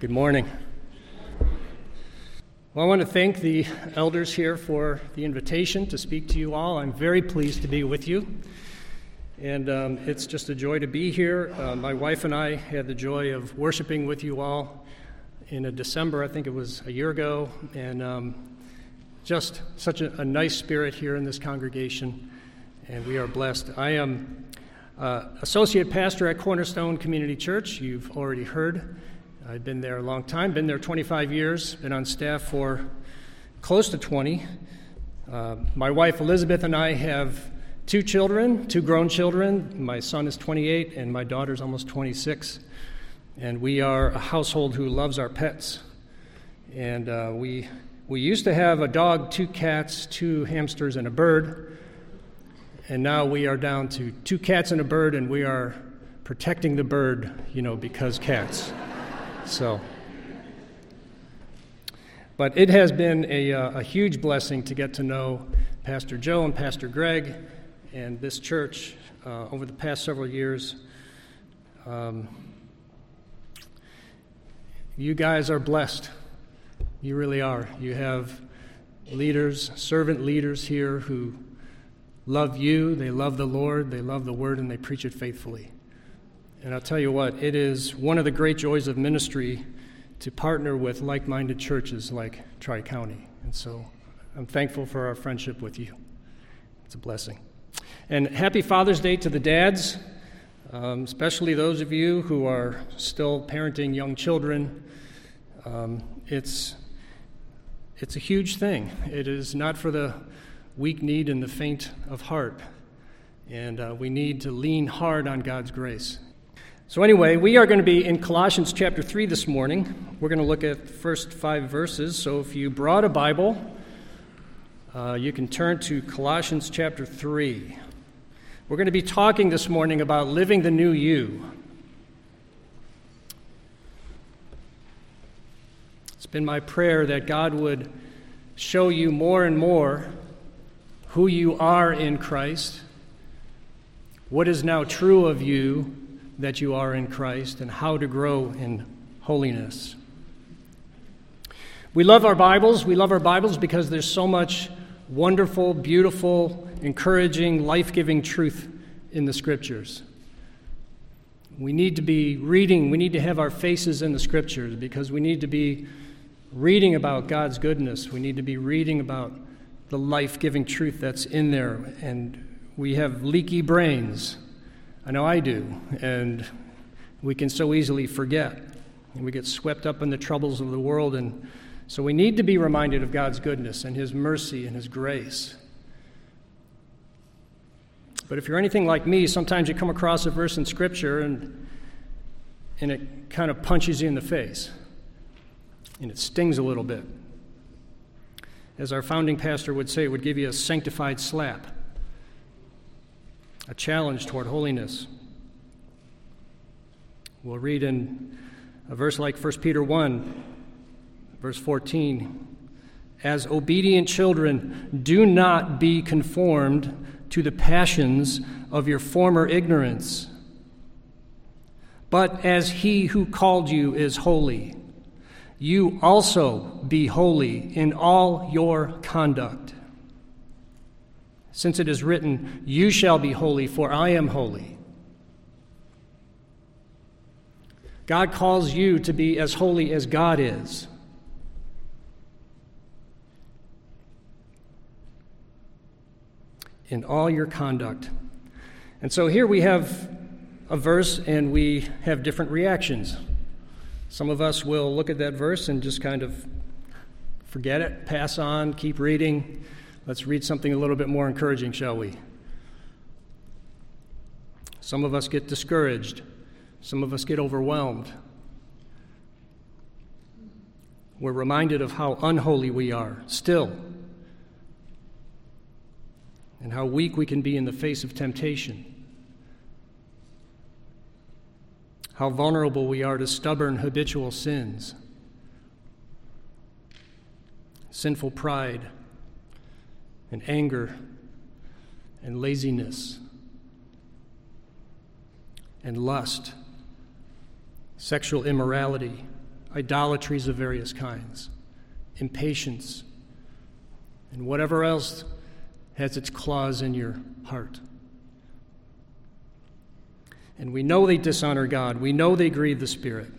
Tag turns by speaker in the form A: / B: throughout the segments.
A: Good morning. Well, I want to thank the elders here for the invitation to speak to you all. I'm very pleased to be with you. And um, it's just a joy to be here. Uh, my wife and I had the joy of worshiping with you all in a December, I think it was a year ago. And um, just such a, a, nice spirit here in this congregation. And we are blessed. I am uh, associate pastor at Cornerstone Community Church. You've already heard. I've been there a long time, been there 25 years, been on staff for close to 20. Uh, my wife Elizabeth and I have two children, two grown children. My son is 28 and my daughter's almost 26. And we are a household who loves our pets. And uh, we, we used to have a dog, two cats, two hamsters, and a bird. And now we are down to two cats and a bird, and we are protecting the bird, you know, because cats. So, but it has been a, uh, a huge blessing to get to know Pastor Joe and Pastor Greg and this church uh, over the past several years. Um, you guys are blessed. You really are. You have leaders, servant leaders here who love you, they love the Lord, they love the Word, and they preach it faithfully. And I'll tell you what, it is one of the great joys of ministry to partner with like minded churches like Tri County. And so I'm thankful for our friendship with you. It's a blessing. And happy Father's Day to the dads, um, especially those of you who are still parenting young children. Um, it's, it's a huge thing. It is not for the weak kneed and the faint of heart. And uh, we need to lean hard on God's grace. So, anyway, we are going to be in Colossians chapter 3 this morning. We're going to look at the first five verses. So, if you brought a Bible, uh, you can turn to Colossians chapter 3. We're going to be talking this morning about living the new you. It's been my prayer that God would show you more and more who you are in Christ, what is now true of you that you are in Christ and how to grow in holiness. We love our Bibles. We love our Bibles because there's so much wonderful, beautiful, encouraging, life giving truth in the Scriptures. We need to be reading, we need to have our faces in the Scriptures because we need to be reading about God's goodness. We need to be reading about the life giving truth that's in there. And we have leaky brains I know I do. And we can so easily forget. And we get swept up in the troubles of the world. And so we need to be reminded of God's goodness and His mercy and His grace. But if you're anything like me, sometimes you come across a verse in Scripture and, and it kind of punches you in the face. And it stings a little bit. As our founding pastor would say, it would give you a sanctified slap a challenge toward holiness. We'll read in a verse like 1 Peter 1, verse 14. As obedient children, do not be conformed to the passions of your former ignorance. But as he who called you is holy, you also be holy in all your conduct since it is written, You shall be holy, for I am holy. God calls you to be as holy as God is. In all your conduct. And so here we have a verse and we have different reactions. Some of us will look at that verse and just kind of forget it, pass on, keep reading. Let's read something a little bit more encouraging, shall we? Some of us get discouraged. Some of us get overwhelmed. We're reminded of how unholy we are still, and how weak we can be in the face of temptation, how vulnerable we are to stubborn habitual sins, sinful pride and anger and laziness and lust, sexual immorality, idolatries of various kinds, impatience, and whatever else has its claws in your heart. And we know they dishonor God. We know they grieve the Spirit.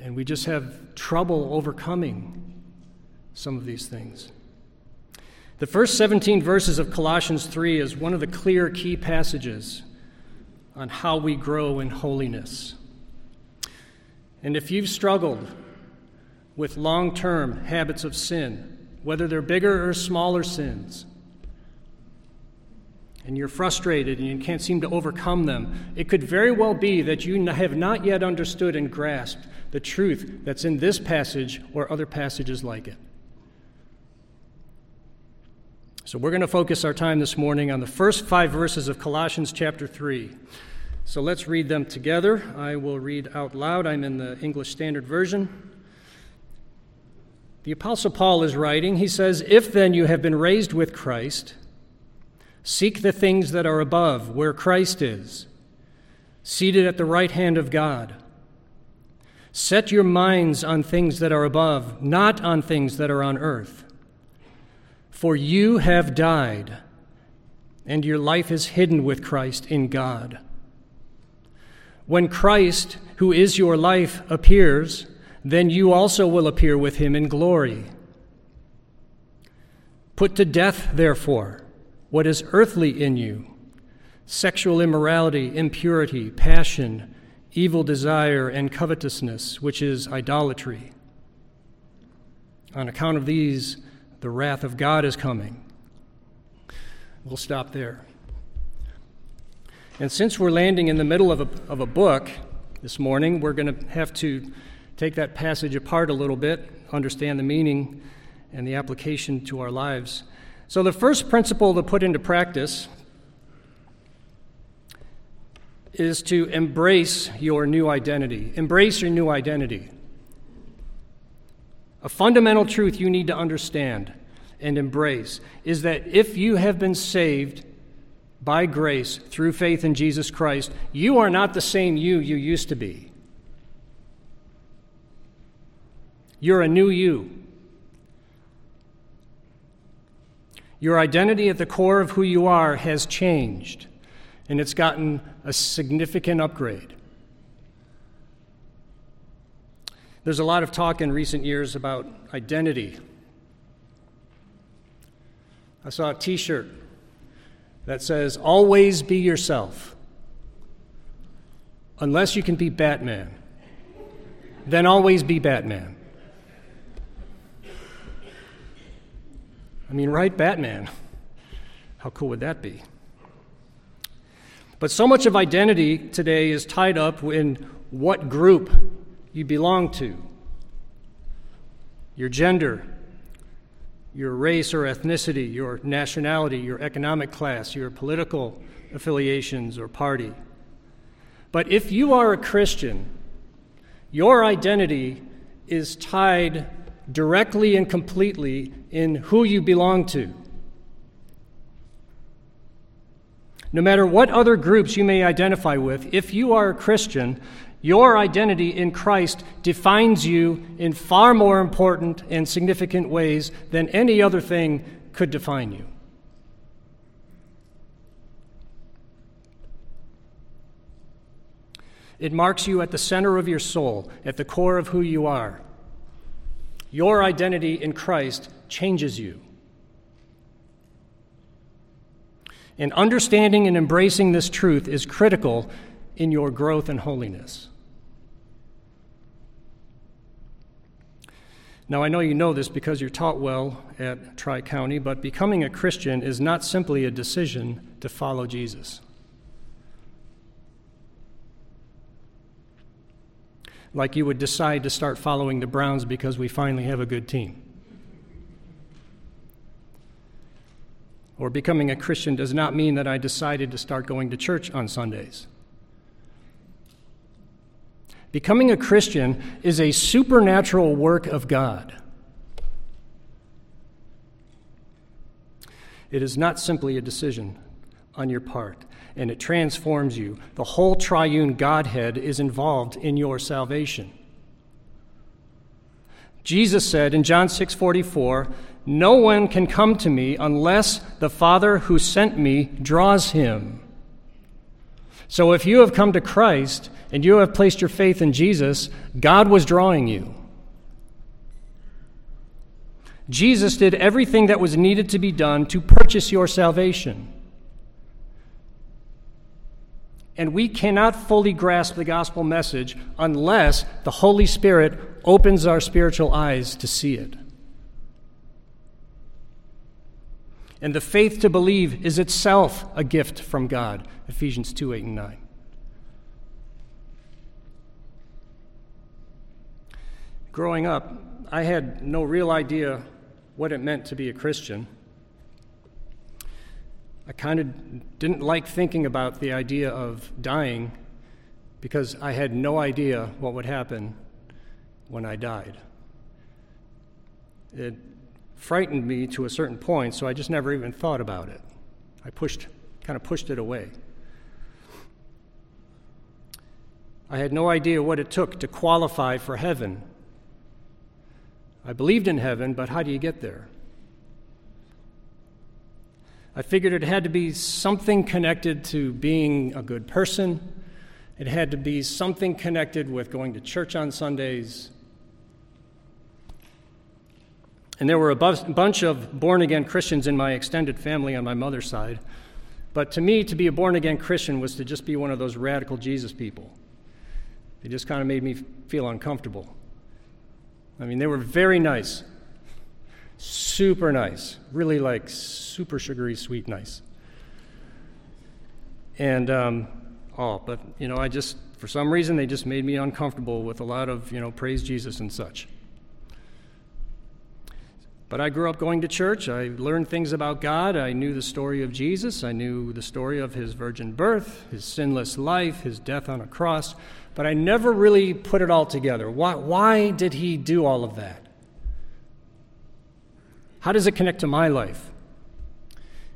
A: And we just have trouble overcoming some of these things. The first 17 verses of Colossians 3 is one of the clear key passages on how we grow in holiness. And if you've struggled with long term habits of sin, whether they're bigger or smaller sins, and you're frustrated and you can't seem to overcome them, it could very well be that you have not yet understood and grasped the truth that's in this passage or other passages like it. So, we're going to focus our time this morning on the first five verses of Colossians chapter 3. So, let's read them together. I will read out loud. I'm in the English Standard Version. The Apostle Paul is writing. He says, If then you have been raised with Christ, seek the things that are above, where Christ is, seated at the right hand of God. Set your minds on things that are above, not on things that are on earth. For you have died, and your life is hidden with Christ in God. When Christ, who is your life, appears, then you also will appear with him in glory. Put to death, therefore, what is earthly in you sexual immorality, impurity, passion, evil desire, and covetousness, which is idolatry. On account of these, the wrath of God is coming. We'll stop there. And since we're landing in the middle of a, of a book this morning, we're going to have to take that passage apart a little bit, understand the meaning and the application to our lives. So, the first principle to put into practice is to embrace your new identity. Embrace your new identity. A fundamental truth you need to understand and embrace is that if you have been saved by grace through faith in Jesus Christ, you are not the same you you used to be. You're a new you. Your identity at the core of who you are has changed, and it's gotten a significant upgrade. There's a lot of talk in recent years about identity. I saw a t shirt that says, Always be yourself. Unless you can be Batman, then always be Batman. I mean, right? Batman. How cool would that be? But so much of identity today is tied up in what group you belong to, your gender, your race or ethnicity, your nationality, your economic class, your political affiliations or party. But if you are a Christian, your identity is tied directly and completely in who you belong to. No matter what other groups you may identify with, if you are a Christian, your identity in Christ defines you in far more important and significant ways than any other thing could define you. It marks you at the center of your soul, at the core of who you are. Your identity in Christ changes you. And understanding and embracing this truth is critical in your growth and holiness. Now, I know you know this because you're taught well at Tri County, but becoming a Christian is not simply a decision to follow Jesus. Like you would decide to start following the Browns because we finally have a good team. Or becoming a Christian does not mean that I decided to start going to church on Sundays. Becoming a Christian is a supernatural work of God. It is not simply a decision on your part, and it transforms you. The whole triune Godhead is involved in your salvation. Jesus said in John 6:44, "No one can come to me unless the Father who sent me draws him." So if you have come to Christ and you have placed your faith in Jesus, God was drawing you. Jesus did everything that was needed to be done to purchase your salvation. And we cannot fully grasp the gospel message unless the Holy Spirit opens our spiritual eyes to see it. And the faith to believe is itself a gift from God. Ephesians 2 8 and 9. Growing up, I had no real idea what it meant to be a Christian. I kind of didn't like thinking about the idea of dying because I had no idea what would happen when I died. It frightened me to a certain point, so I just never even thought about it. I pushed, kind of pushed it away. I had no idea what it took to qualify for heaven I believed in heaven, but how do you get there? I figured it had to be something connected to being a good person. It had to be something connected with going to church on Sundays. And there were a bunch of born again Christians in my extended family on my mother's side. But to me, to be a born again Christian was to just be one of those radical Jesus people. They just kind of made me feel uncomfortable. I mean, they were very nice, super nice, really like super sugary, sweet, nice. And, um, oh, but, you know, I just, for some reason, they just made me uncomfortable with a lot of, you know, praise Jesus and such. But I grew up going to church. I learned things about God. I knew the story of Jesus. I knew the story of his virgin birth, his sinless life, his death on a cross but I never really put it all together. Why, why did he do all of that? How does it connect to my life?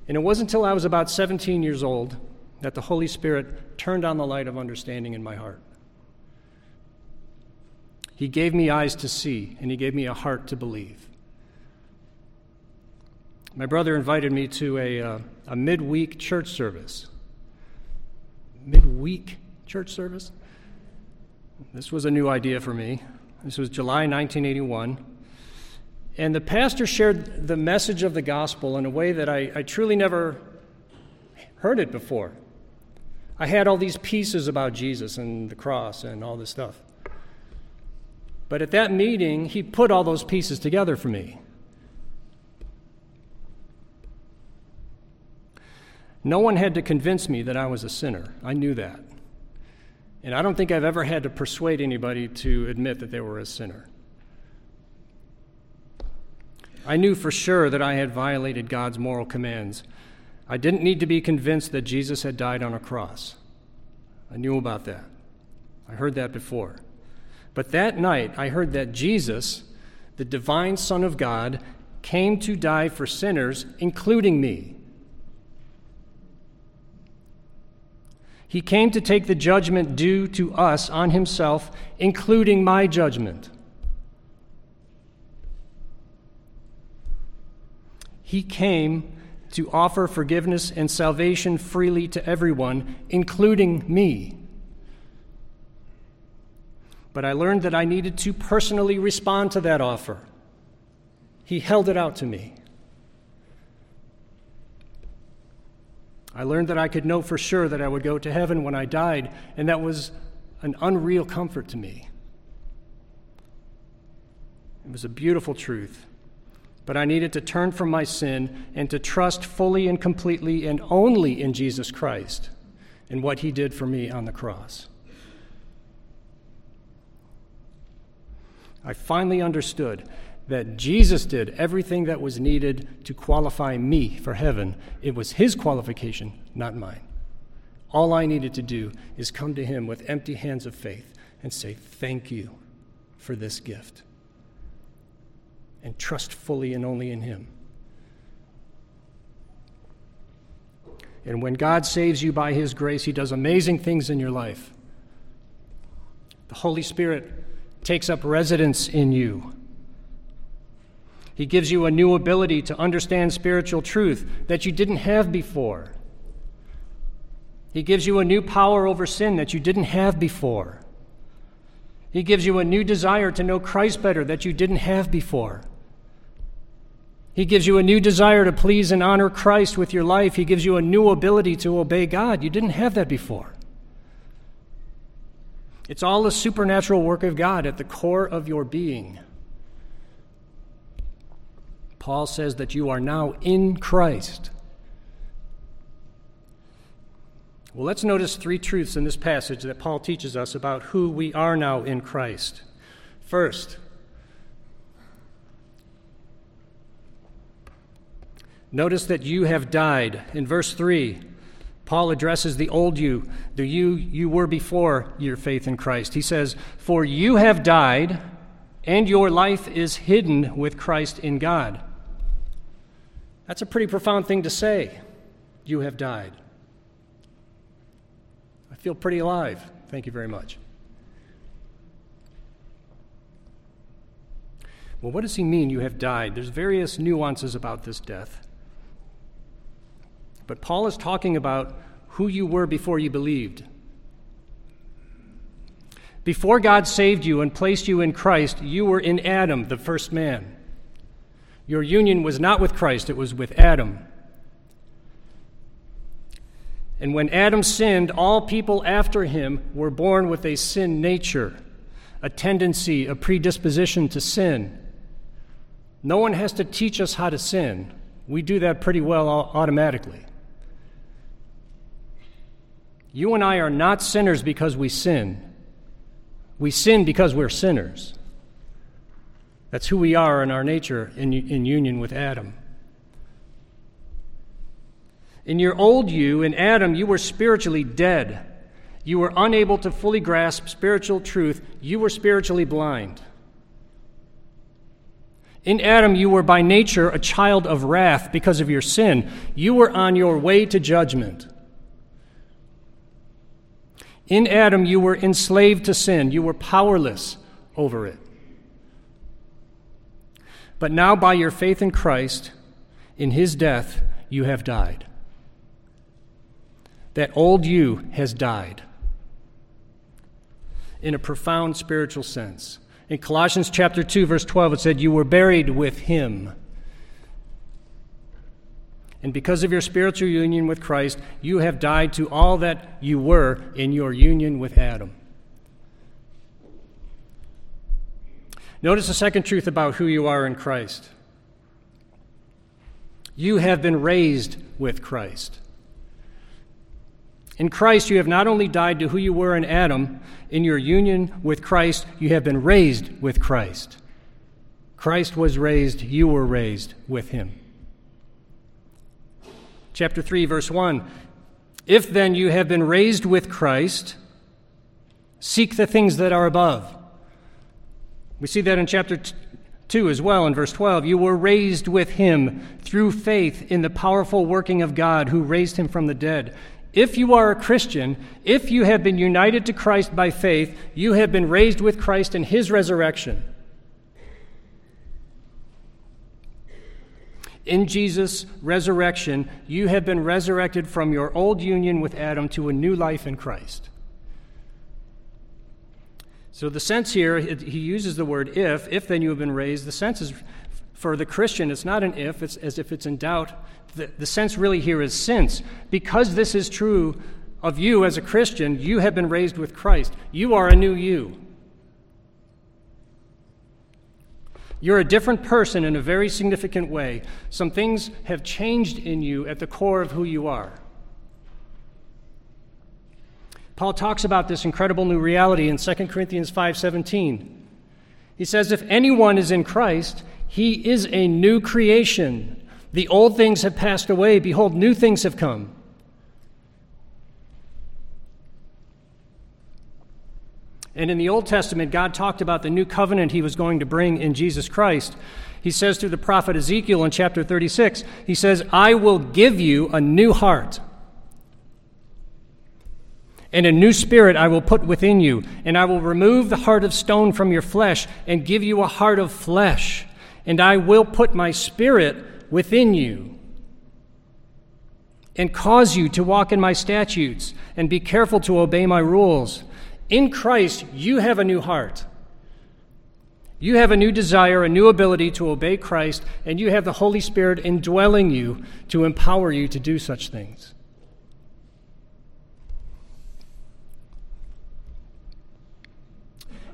A: And it wasn't until I was about 17 years old that the Holy Spirit turned on the light of understanding in my heart. He gave me eyes to see, and He gave me a heart to believe. My brother invited me to a, uh, a midweek church service. Midweek church service? This was a new idea for me. This was July 1981. And the pastor shared the message of the gospel in a way that I, I truly never heard it before. I had all these pieces about Jesus and the cross and all this stuff. But at that meeting, he put all those pieces together for me. No one had to convince me that I was a sinner. I knew that. And I don't think I've ever had to persuade anybody to admit that they were a sinner. I knew for sure that I had violated God's moral commands. I didn't need to be convinced that Jesus had died on a cross. I knew about that. I heard that before. But that night, I heard that Jesus, the divine Son of God, came to die for sinners, including me. He came to take the judgment due to us on himself, including my judgment. He came to offer forgiveness and salvation freely to everyone, including me. But I learned that I needed to personally respond to that offer. He held it out to me. I learned that I could know for sure that I would go to heaven when I died, and that was an unreal comfort to me. It was a beautiful truth. But I needed to turn from my sin and to trust fully and completely and only in Jesus Christ and what he did for me on the cross. I finally understood that Jesus did everything that was needed to qualify me for heaven. It was his qualification, not mine. All I needed to do is come to him with empty hands of faith and say, Thank you for this gift. And trust fully and only in him. And when God saves you by his grace, he does amazing things in your life. The Holy Spirit takes up residence in you He gives you a new ability to understand spiritual truth that you didn't have before. He gives you a new power over sin that you didn't have before. He gives you a new desire to know Christ better that you didn't have before. He gives you a new desire to please and honor Christ with your life. He gives you a new ability to obey God. You didn't have that before. It's all the supernatural work of God at the core of your being. Paul says that you are now in Christ. Well, let's notice three truths in this passage that Paul teaches us about who we are now in Christ. First, notice that you have died. In verse 3, Paul addresses the old you, the you you were before your faith in Christ. He says, For you have died, and your life is hidden with Christ in God. That's a pretty profound thing to say. You have died I feel pretty alive. Thank you very much. Well, what does he mean you have died? There's various nuances about this death. But Paul is talking about who you were before you believed. Before God saved you and placed you in Christ, you were in Adam, the first man. Your union was not with Christ, it was with Adam. And when Adam sinned, all people after him were born with a sin nature, a tendency, a predisposition to sin. No one has to teach us how to sin. We do that pretty well automatically. You and I are not sinners because we sin. We sin because we're sinners. That's who we are in our nature in, in union with Adam. In your old you, in Adam, you were spiritually dead. You were unable to fully grasp spiritual truth. You were spiritually blind. In Adam, you were by nature a child of wrath because of your sin. You were on your way to judgment. In Adam, you were enslaved to sin. You were powerless over it. But now, by your faith in Christ, in his death, you have died that old you has died in a profound spiritual sense. In Colossians chapter 2 verse 12 it said you were buried with him. And because of your spiritual union with Christ, you have died to all that you were in your union with Adam. Notice the second truth about who you are in Christ. You have been raised with Christ. In Christ, you have not only died to who you were in Adam, in your union with Christ, you have been raised with Christ. Christ was raised, you were raised with him. Chapter 3, verse 1 If then you have been raised with Christ, seek the things that are above. We see that in chapter 2 as well, in verse 12. You were raised with him through faith in the powerful working of God who raised him from the dead. If you are a Christian, if you have been united to Christ by faith, you have been raised with Christ in his resurrection. In Jesus' resurrection, you have been resurrected from your old union with Adam to a new life in Christ. So, the sense here, he uses the word if, if then you have been raised. The sense is for the Christian, it's not an if, it's as if it's in doubt. The, the sense really here is since. Because this is true of you as a Christian, you have been raised with Christ. You are a new you. You're a different person in a very significant way. Some things have changed in you at the core of who you are. Paul talks about this incredible new reality in 2 Corinthians 5:17. He says if anyone is in Christ, he is a new creation. The old things have passed away. Behold, new things have come. And in the Old Testament, God talked about the new covenant he was going to bring in Jesus Christ. He says through the prophet Ezekiel in chapter 36, he says, I will give you a new heart. And a new spirit I will put within you, and I will remove the heart of stone from your flesh and give you a heart of flesh and I will put my spirit within you and cause you to walk in my statutes and be careful to obey my rules. In Christ, you have a new heart. You have a new desire, a new ability to obey Christ, and you have the Holy Spirit indwelling you to empower you to do such things.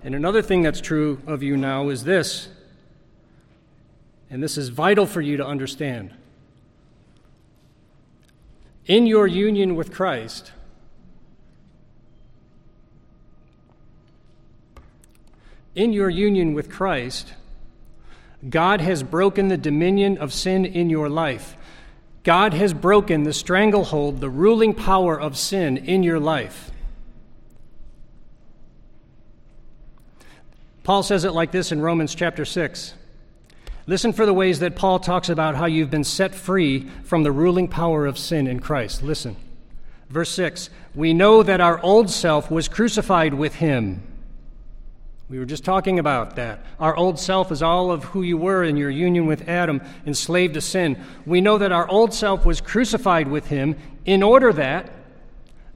A: And another thing that's true of you now is this, and this is vital for you to understand. In your union with Christ, in your union with Christ, God has broken the dominion of sin in your life. God has broken the stranglehold, the ruling power of sin in your life. Paul says it like this in Romans chapter 6. Listen for the ways that Paul talks about how you've been set free from the ruling power of sin in Christ. Listen. Verse 6 We know that our old self was crucified with him. We were just talking about that. Our old self is all of who you were in your union with Adam, enslaved to sin. We know that our old self was crucified with him in order that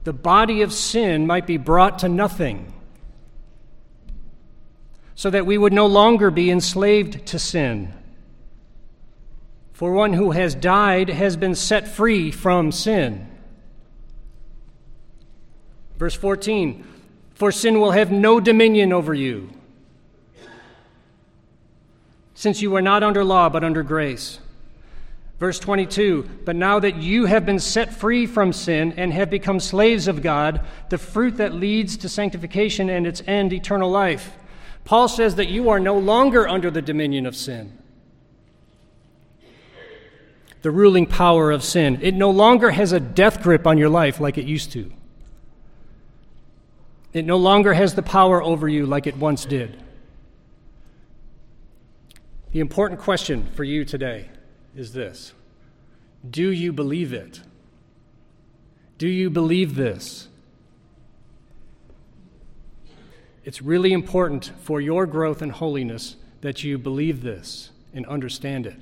A: the body of sin might be brought to nothing so that we would no longer be enslaved to sin. For one who has died has been set free from sin. Verse 14 For sin will have no dominion over you, since you are not under law but under grace. Verse 22 But now that you have been set free from sin and have become slaves of God, the fruit that leads to sanctification and its end, eternal life. Paul says that you are no longer under the dominion of sin, the ruling power of sin. It no longer has a death grip on your life like it used to. It no longer has the power over you like it once did. The important question for you today is this Do you believe it? Do you believe this? It's really important for your growth and holiness that you believe this and understand it.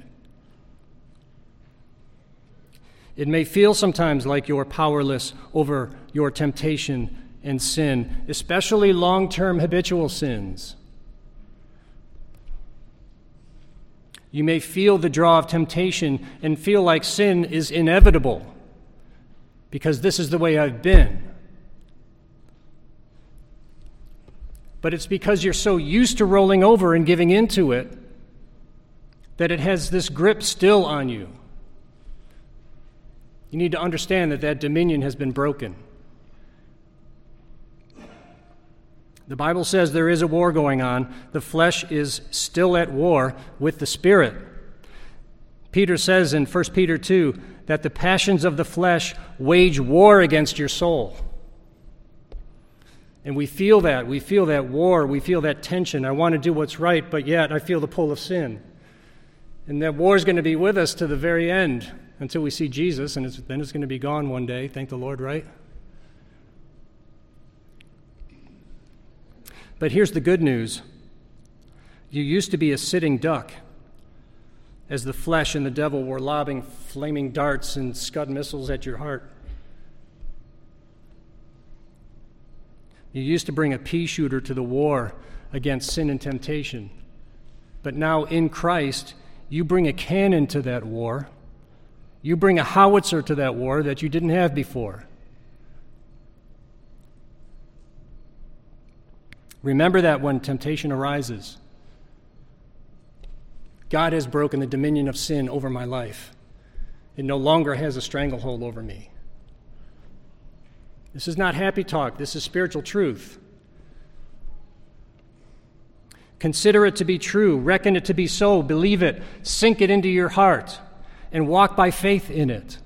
A: It may feel sometimes like you're powerless over your temptation and sin, especially long term habitual sins. You may feel the draw of temptation and feel like sin is inevitable because this is the way I've been. But it's because you're so used to rolling over and giving into it that it has this grip still on you. You need to understand that that dominion has been broken. The Bible says there is a war going on. The flesh is still at war with the spirit. Peter says in 1 Peter 2 that the passions of the flesh wage war against your soul. And we feel that. We feel that war. We feel that tension. I want to do what's right, but yet I feel the pull of sin. And that war is going to be with us to the very end until we see Jesus, and it's, then it's going to be gone one day. Thank the Lord, right? But here's the good news you used to be a sitting duck as the flesh and the devil were lobbing flaming darts and scud missiles at your heart. You used to bring a pea shooter to the war against sin and temptation. But now in Christ, you bring a cannon to that war. You bring a howitzer to that war that you didn't have before. Remember that when temptation arises. God has broken the dominion of sin over my life. It no longer has a stranglehold over me. This is not happy talk, this is spiritual truth. Consider it to be true, reckon it to be so, believe it, sink it into your heart, and walk by faith in it.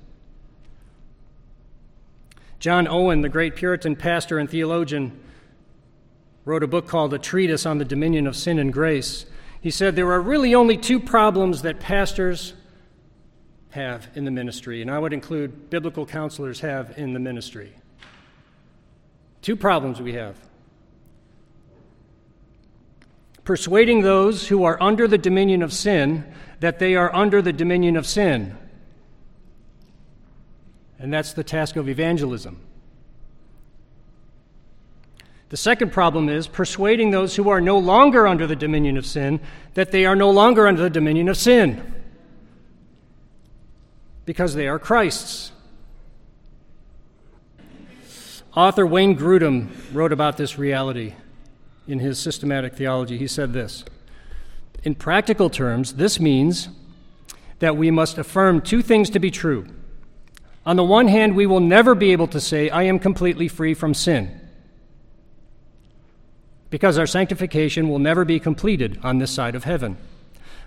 A: John Owen, the great Puritan pastor and theologian, wrote a book called A Treatise on the Dominion of Sin and Grace. He said there are really only two problems that pastors have in the ministry, and I would include biblical counselors have in the ministry. Two problems we have persuading those who are under the dominion of sin that they are under the dominion of sin. And that's the task of evangelism. The second problem is persuading those who are no longer under the dominion of sin that they are no longer under the dominion of sin because they are Christ's. Author Wayne Grudem wrote about this reality in his systematic theology. He said this In practical terms, this means that we must affirm two things to be true. On the one hand, we will never be able to say, I am completely free from sin because our sanctification will never be completed on this side of heaven.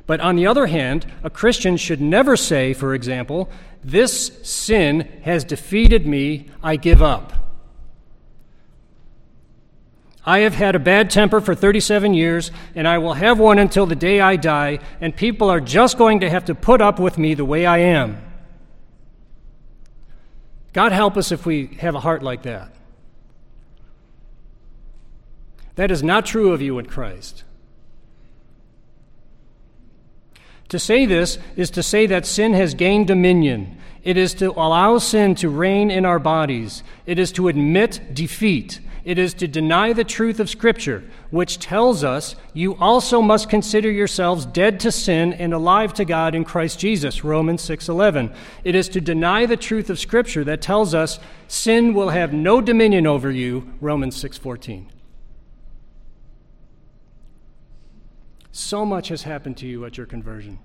A: But on the other hand, a Christian should never say, for example, This sin has defeated me, I give up. I have had a bad temper for 37 years, and I will have one until the day I die, and people are just going to have to put up with me the way I am. God help us if we have a heart like that. That is not true of you in Christ. To say this is to say that sin has gained dominion. It is to allow sin to reign in our bodies. It is to admit defeat. It is to deny the truth of Scripture, which tells us you also must consider yourselves dead to sin and alive to God in Christ Jesus, Romans 6:11. It is to deny the truth of Scripture that tells us sin will have no dominion over you, Romans 6:14. So much has happened to you at your conversion.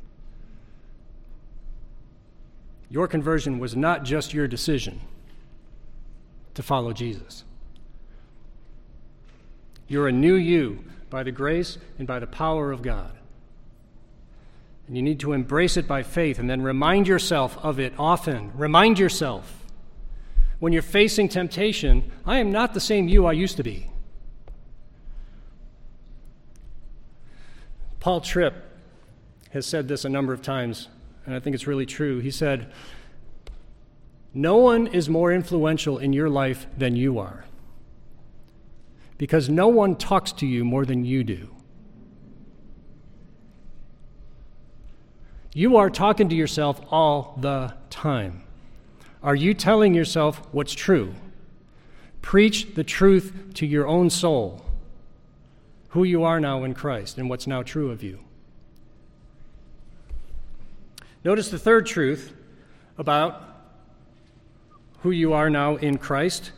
A: Your conversion was not just your decision to follow Jesus. You're a new you by the grace and by the power of God. And you need to embrace it by faith and then remind yourself of it often. Remind yourself when you're facing temptation I am not the same you I used to be. Paul Tripp has said this a number of times, and I think it's really true. He said, No one is more influential in your life than you are because no one talks to you more than you do. You are talking to yourself all the time. Are you telling yourself what's true? Preach the truth to your own soul, who you are now in Christ and what's now true of you. Notice the third truth about who you are now in Christ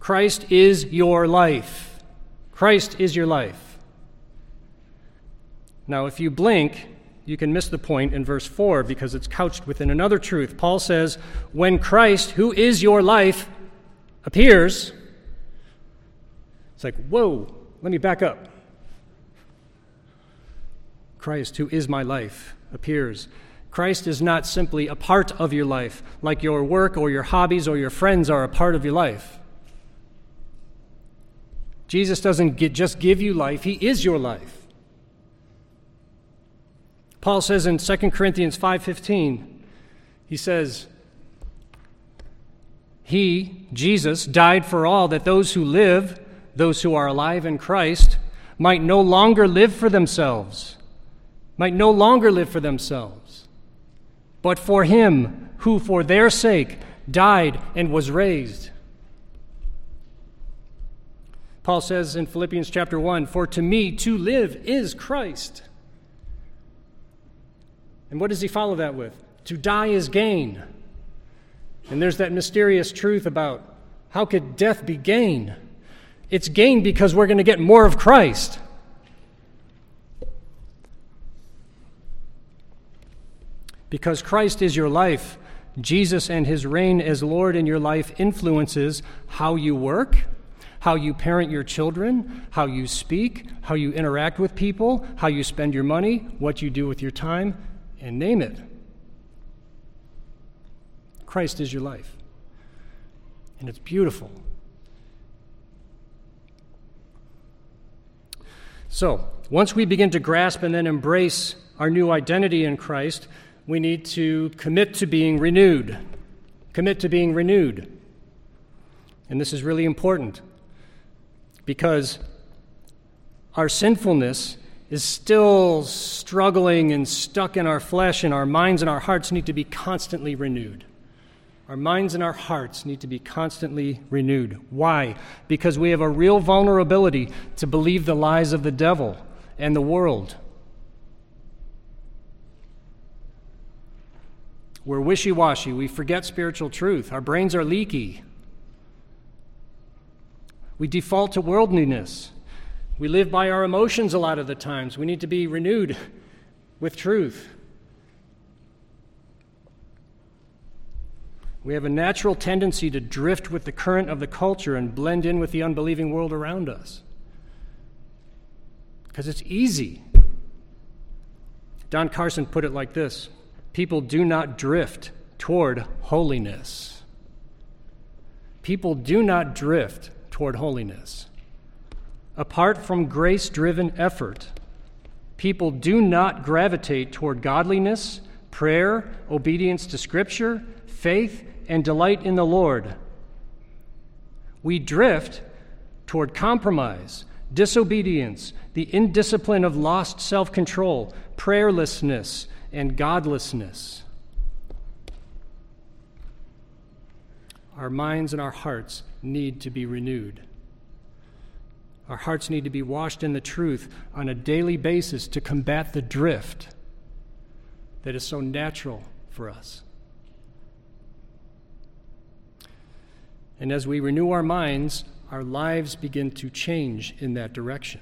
A: Christ is your life. Christ is your life. Now, if you blink, you can miss the point in verse 4 because it's couched within another truth. Paul says, When Christ, who is your life, appears, it's like, whoa, let me back up. Christ, who is my life, appears. Christ is not simply a part of your life, like your work or your hobbies or your friends are a part of your life. Jesus doesn't get, just give you life, He is your life. Paul says in 2 Corinthians 5:15, he says, He, Jesus, died for all that those who live, those who are alive in Christ, might no longer live for themselves, might no longer live for themselves, but for him who for their sake died and was raised. Paul says in Philippians chapter 1 For to me to live is Christ. And what does he follow that with? To die is gain. And there's that mysterious truth about how could death be gain? It's gain because we're going to get more of Christ. Because Christ is your life, Jesus and his reign as Lord in your life influences how you work how you parent your children, how you speak, how you interact with people, how you spend your money, what you do with your time, and name it. Christ is your life. And it's beautiful. So, once we begin to grasp and then embrace our new identity in Christ, we need to commit to being renewed. Commit to being renewed. And this is really important because our sinfulness is still struggling and stuck in our flesh, and our minds and our hearts need to be constantly renewed. Our minds and our hearts need to be constantly renewed. Why? Because we have a real vulnerability to believe the lies of the devil and the world. We're wishy washy. We forget spiritual truth. Our brains are leaky. We default to worldliness. We live by our emotions a lot of the times. We need to be renewed with truth. We have a natural tendency to drift with the current of the culture and blend in with the unbelieving world around us. Because it's easy. Don Carson put it like this People do not drift toward holiness. People do not drift toward holiness. Apart from grace driven effort, people do not gravitate toward godliness, prayer, obedience to Scripture, faith, and delight in the Lord. We drift toward compromise, disobedience, the indiscipline of lost self control, prayerlessness, and godlessness. Our minds and our hearts need to be renewed. Our hearts need to be washed in the truth on a daily basis to combat the drift that is so natural for us. And as we renew our minds, our lives begin to change in that direction.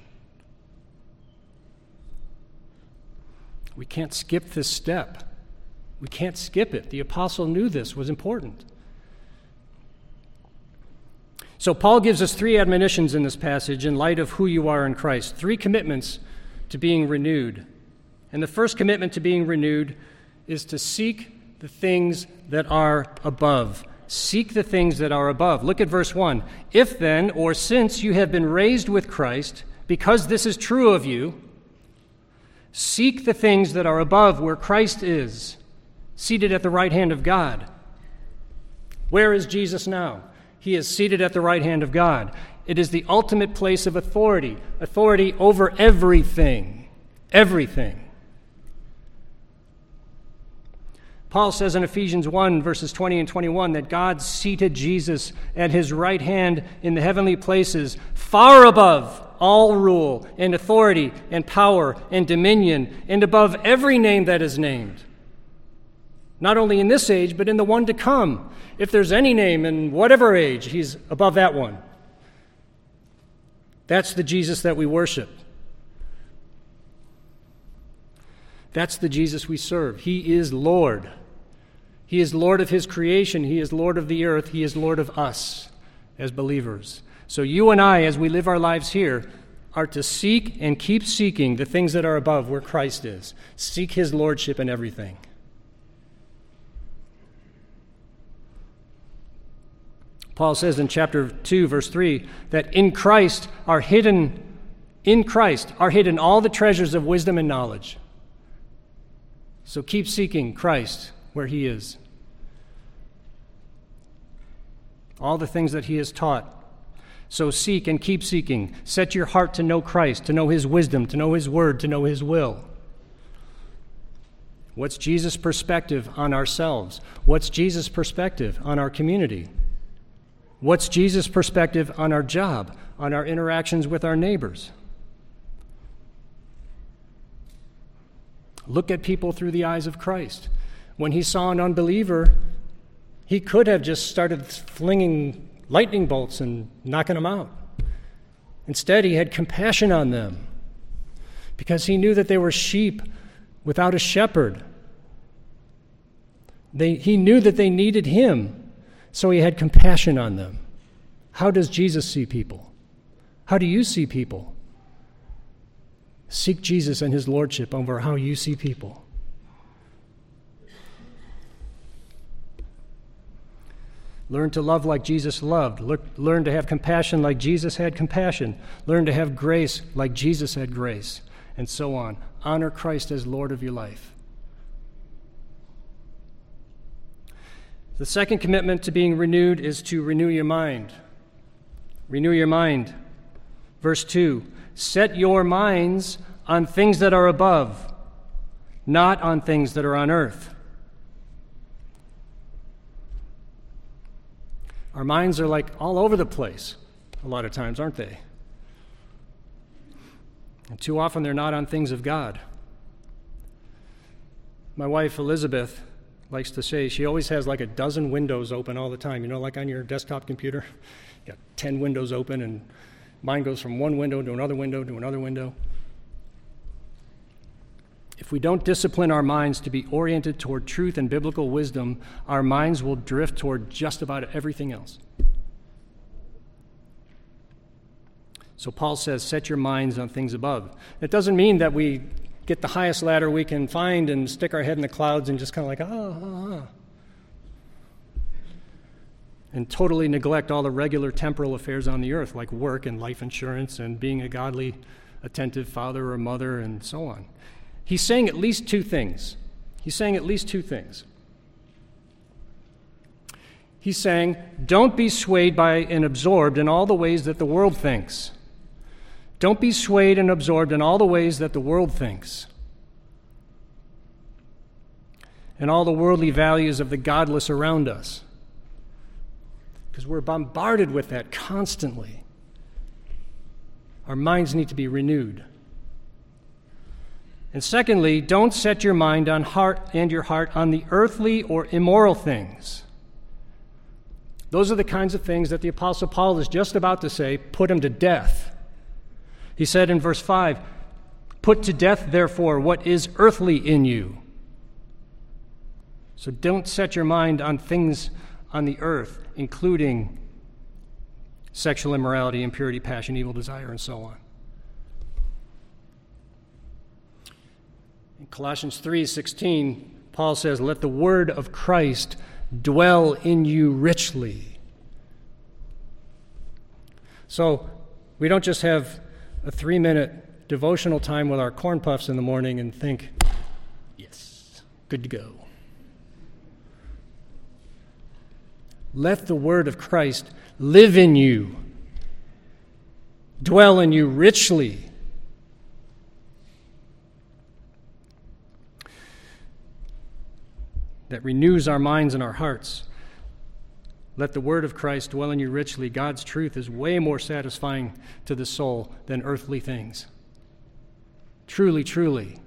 A: We can't skip this step. We can't skip it. The apostle knew this was important. So, Paul gives us three admonitions in this passage in light of who you are in Christ, three commitments to being renewed. And the first commitment to being renewed is to seek the things that are above. Seek the things that are above. Look at verse 1. If then, or since you have been raised with Christ, because this is true of you, seek the things that are above where Christ is, seated at the right hand of God. Where is Jesus now? He is seated at the right hand of God. It is the ultimate place of authority, authority over everything. Everything. Paul says in Ephesians 1, verses 20 and 21, that God seated Jesus at his right hand in the heavenly places, far above all rule and authority and power and dominion, and above every name that is named. Not only in this age, but in the one to come. If there's any name in whatever age, he's above that one. That's the Jesus that we worship. That's the Jesus we serve. He is Lord. He is Lord of His creation. He is Lord of the earth. He is Lord of us as believers. So you and I, as we live our lives here, are to seek and keep seeking the things that are above where Christ is. Seek His Lordship in everything. Paul says in chapter 2, verse 3, that in Christ are hidden, in Christ are hidden all the treasures of wisdom and knowledge. So keep seeking Christ where He is. All the things that He has taught. So seek and keep seeking. Set your heart to know Christ, to know His wisdom, to know His word, to know His will. What's Jesus' perspective on ourselves? What's Jesus' perspective on our community? What's Jesus' perspective on our job, on our interactions with our neighbors? Look at people through the eyes of Christ. When he saw an unbeliever, he could have just started flinging lightning bolts and knocking them out. Instead, he had compassion on them because he knew that they were sheep without a shepherd. They, he knew that they needed him, so he had compassion on them. How does Jesus see people? How do you see people? Seek Jesus and his lordship over how you see people. Learn to love like Jesus loved. Learn to have compassion like Jesus had compassion. Learn to have grace like Jesus had grace, and so on. Honor Christ as Lord of your life. The second commitment to being renewed is to renew your mind. Renew your mind. Verse 2 Set your minds on things that are above, not on things that are on earth. Our minds are like all over the place a lot of times, aren't they? And too often they're not on things of God. My wife, Elizabeth, likes to say she always has like a dozen windows open all the time. You know, like on your desktop computer, you got 10 windows open, and mine goes from one window to another window to another window. If we don't discipline our minds to be oriented toward truth and biblical wisdom, our minds will drift toward just about everything else. So Paul says, set your minds on things above. It doesn't mean that we get the highest ladder we can find and stick our head in the clouds and just kind of like, ah, ah, ah. And totally neglect all the regular temporal affairs on the earth, like work and life insurance and being a godly, attentive father or mother and so on. He's saying at least two things. He's saying at least two things. He's saying, don't be swayed by and absorbed in all the ways that the world thinks. Don't be swayed and absorbed in all the ways that the world thinks and all the worldly values of the godless around us. Because we're bombarded with that constantly. Our minds need to be renewed. And secondly, don't set your mind on heart and your heart on the earthly or immoral things. Those are the kinds of things that the Apostle Paul is just about to say put him to death. He said in verse 5 Put to death, therefore, what is earthly in you. So don't set your mind on things on the earth, including sexual immorality, impurity, passion, evil desire, and so on. In Colossians 3:16, Paul says, "Let the word of Christ dwell in you richly." So, we don't just have a three minute devotional time with our corn puffs in the morning and think, yes, good to go. Let the word of Christ live in you, dwell in you richly. That renews our minds and our hearts. Let the word of Christ dwell in you richly. God's truth is way more satisfying to the soul than earthly things. Truly, truly.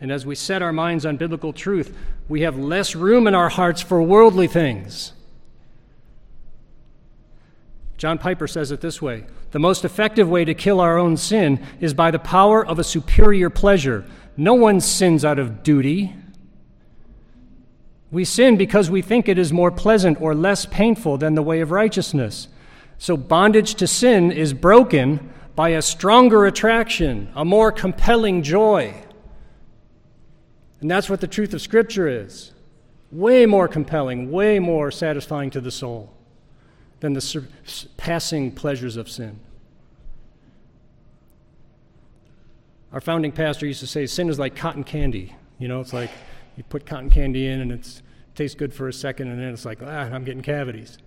A: And as we set our minds on biblical truth, we have less room in our hearts for worldly things. John Piper says it this way The most effective way to kill our own sin is by the power of a superior pleasure. No one sins out of duty. We sin because we think it is more pleasant or less painful than the way of righteousness. So bondage to sin is broken by a stronger attraction, a more compelling joy. And that's what the truth of Scripture is way more compelling, way more satisfying to the soul than the passing pleasures of sin. Our founding pastor used to say sin is like cotton candy. You know, it's like you put cotton candy in and it tastes good for a second, and then it's like, ah, I'm getting cavities.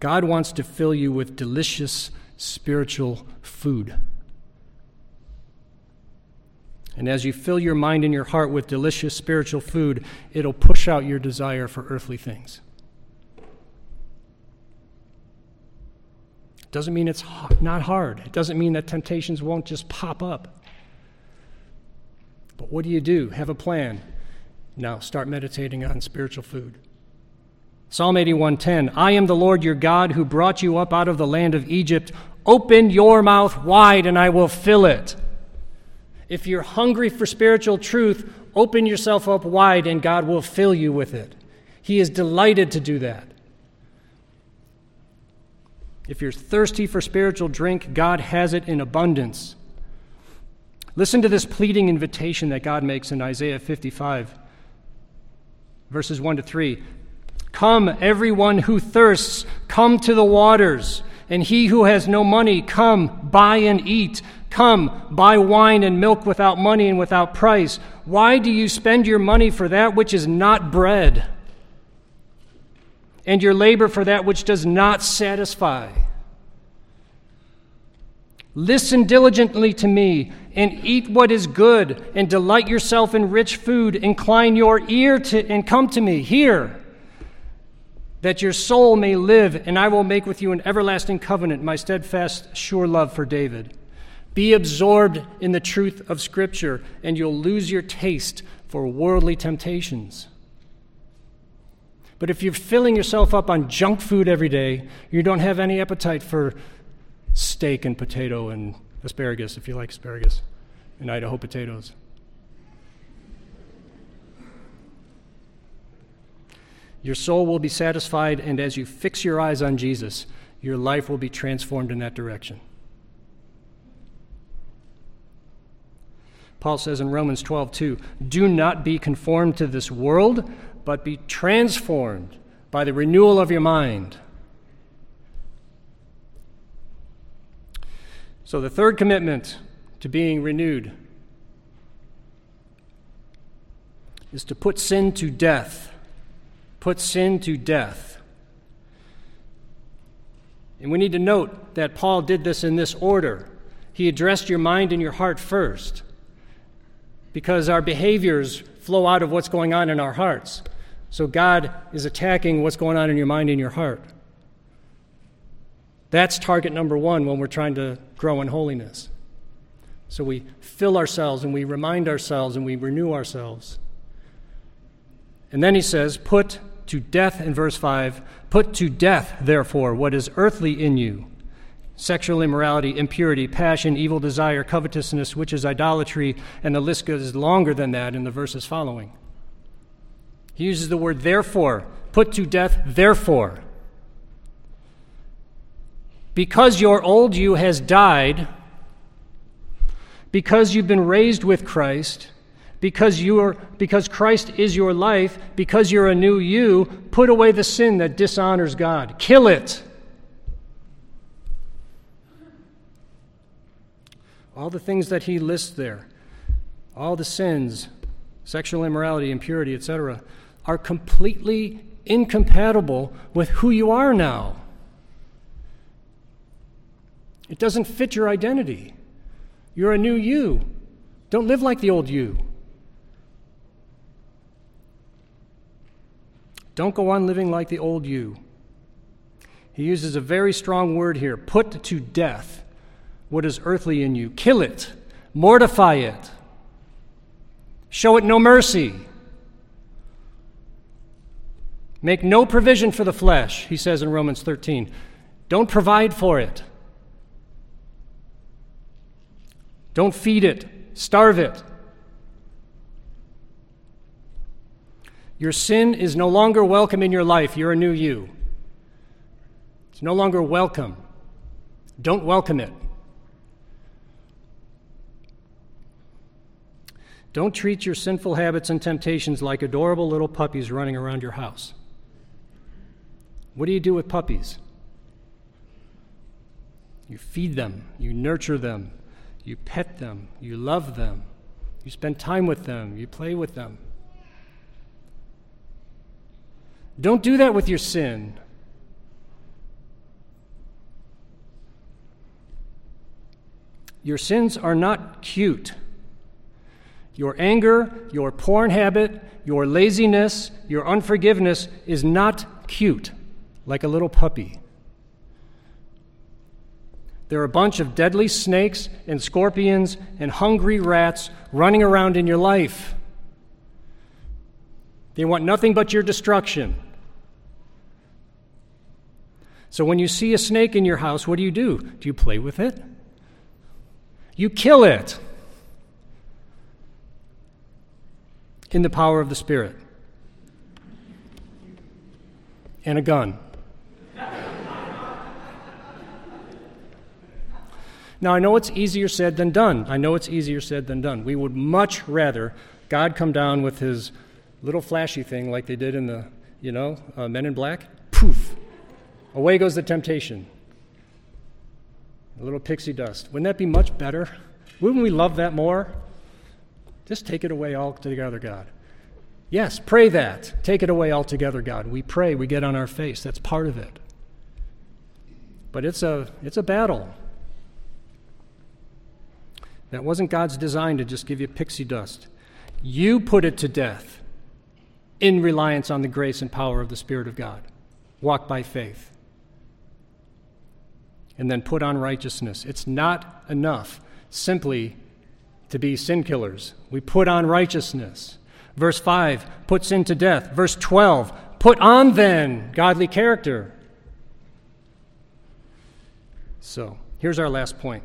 A: God wants to fill you with delicious spiritual food. And as you fill your mind and your heart with delicious spiritual food, it'll push out your desire for earthly things. Doesn't mean it's not hard. It doesn't mean that temptations won't just pop up. But what do you do? Have a plan. Now start meditating on spiritual food. Psalm 81:10 I am the Lord your God who brought you up out of the land of Egypt. Open your mouth wide and I will fill it. If you're hungry for spiritual truth, open yourself up wide and God will fill you with it. He is delighted to do that. If you're thirsty for spiritual drink, God has it in abundance. Listen to this pleading invitation that God makes in Isaiah 55, verses 1 to 3. Come, everyone who thirsts, come to the waters. And he who has no money, come, buy and eat. Come, buy wine and milk without money and without price. Why do you spend your money for that which is not bread, and your labor for that which does not satisfy? Listen diligently to me and eat what is good and delight yourself in rich food. Incline your ear to and come to me. Hear that your soul may live, and I will make with you an everlasting covenant, my steadfast, sure love for David. Be absorbed in the truth of Scripture, and you'll lose your taste for worldly temptations. But if you're filling yourself up on junk food every day, you don't have any appetite for steak and potato and asparagus, if you like asparagus, and Idaho potatoes. Your soul will be satisfied, and as you fix your eyes on Jesus, your life will be transformed in that direction. Paul says in Romans 12, 2, do not be conformed to this world, but be transformed by the renewal of your mind. So, the third commitment to being renewed is to put sin to death. Put sin to death. And we need to note that Paul did this in this order. He addressed your mind and your heart first, because our behaviors flow out of what's going on in our hearts. So God is attacking what's going on in your mind and your heart. That's target number one when we're trying to grow in holiness. So we fill ourselves and we remind ourselves and we renew ourselves. And then he says, Put to death in verse 5 Put to death, therefore, what is earthly in you sexual immorality, impurity, passion, evil desire, covetousness, which is idolatry, and the list goes longer than that in the verses following. He uses the word therefore. Put to death, therefore. Because your old you has died, because you've been raised with Christ, because you are because Christ is your life, because you're a new you, put away the sin that dishonors God. Kill it. All the things that he lists there, all the sins, sexual immorality, impurity, etc., are completely incompatible with who you are now. It doesn't fit your identity. You're a new you. Don't live like the old you. Don't go on living like the old you. He uses a very strong word here put to death what is earthly in you, kill it, mortify it, show it no mercy. Make no provision for the flesh, he says in Romans 13. Don't provide for it. Don't feed it, starve it. Your sin is no longer welcome in your life. You're a new you. It's no longer welcome. Don't welcome it. Don't treat your sinful habits and temptations like adorable little puppies running around your house. What do you do with puppies? You feed them, you nurture them, you pet them, you love them, you spend time with them, you play with them. Don't do that with your sin. Your sins are not cute. Your anger, your porn habit, your laziness, your unforgiveness is not cute, like a little puppy. There are a bunch of deadly snakes and scorpions and hungry rats running around in your life. They want nothing but your destruction. So when you see a snake in your house, what do you do? Do you play with it? You kill it in the power of the Spirit and a gun. Now, I know it's easier said than done. I know it's easier said than done. We would much rather God come down with his little flashy thing like they did in the, you know, uh, Men in Black. Poof! Away goes the temptation. A little pixie dust. Wouldn't that be much better? Wouldn't we love that more? Just take it away altogether, God. Yes, pray that. Take it away altogether, God. We pray, we get on our face. That's part of it. But it's a, it's a battle. That wasn't God's design to just give you pixie dust. You put it to death in reliance on the grace and power of the Spirit of God. Walk by faith. And then put on righteousness. It's not enough simply to be sin killers. We put on righteousness. Verse 5 put sin to death. Verse 12 put on then godly character. So, here's our last point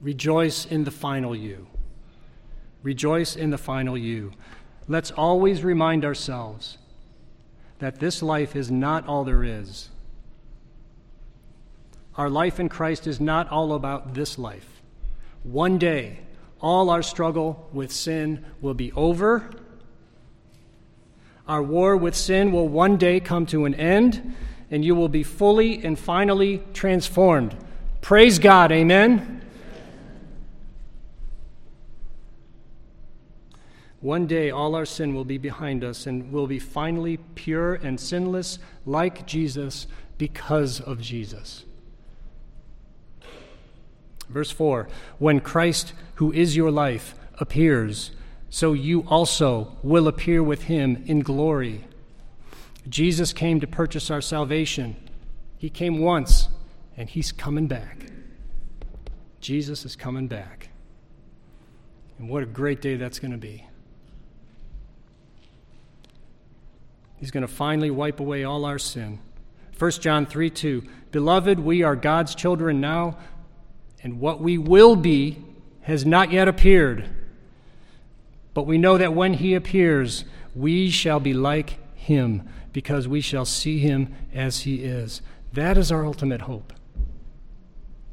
A: rejoice in the final you. Rejoice in the final you. Let's always remind ourselves that this life is not all there is. Our life in Christ is not all about this life. One day, all our struggle with sin will be over. Our war with sin will one day come to an end, and you will be fully and finally transformed. Praise God. Amen. One day, all our sin will be behind us and we'll be finally pure and sinless like Jesus because of Jesus. Verse 4 When Christ, who is your life, appears, so you also will appear with him in glory. Jesus came to purchase our salvation. He came once, and he's coming back. Jesus is coming back. And what a great day that's going to be. He's going to finally wipe away all our sin. 1 John 3 2. Beloved, we are God's children now, and what we will be has not yet appeared. But we know that when he appears, we shall be like him, because we shall see him as he is. That is our ultimate hope.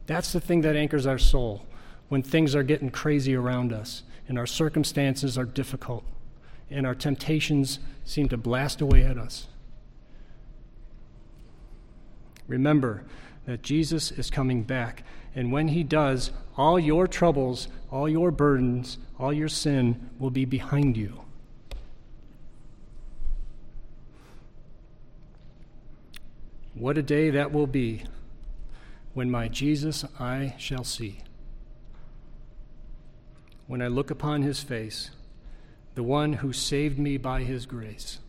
A: That's the thing that anchors our soul when things are getting crazy around us and our circumstances are difficult and our temptations seem to blast away at us. Remember that Jesus is coming back, and when he does, all your troubles, all your burdens, all your sin will be behind you. What a day that will be when my Jesus I shall see. When I look upon his face, the one who saved me by his grace.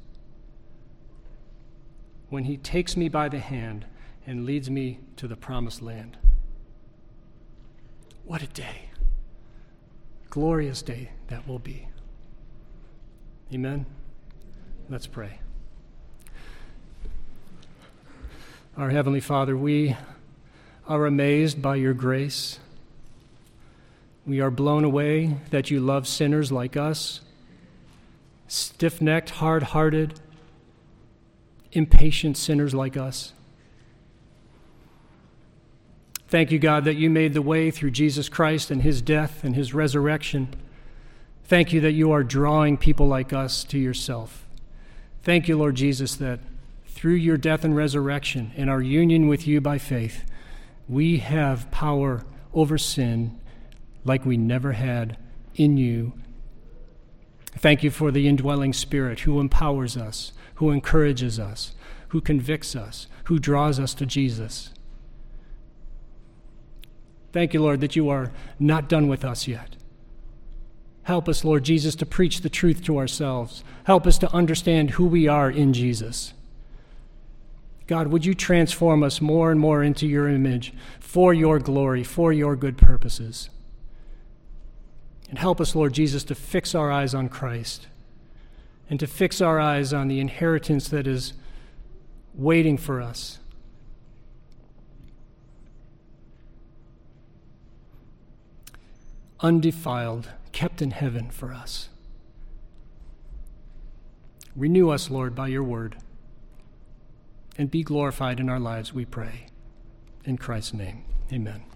A: When he takes me by the hand and leads me to the promised land. What a day! Glorious day that will be. Amen? Let's pray. Our Heavenly Father, we are amazed by your grace. We are blown away that you love sinners like us stiff necked, hard hearted, impatient sinners like us. Thank you, God, that you made the way through Jesus Christ and his death and his resurrection. Thank you that you are drawing people like us to yourself. Thank you, Lord Jesus, that through your death and resurrection and our union with you by faith, we have power over sin like we never had in you Thank you for the indwelling Spirit who empowers us, who encourages us, who convicts us, who draws us to Jesus. Thank you, Lord, that you are not done with us yet. Help us, Lord Jesus, to preach the truth to ourselves. Help us to understand who we are in Jesus. God, would you transform us more and more into your image for your glory, for your good purposes? And help us, Lord Jesus, to fix our eyes on Christ and to fix our eyes on the inheritance that is waiting for us. Undefiled, kept in heaven for us. Renew us, Lord, by your word, and be glorified in our lives, we pray. In Christ's name, amen.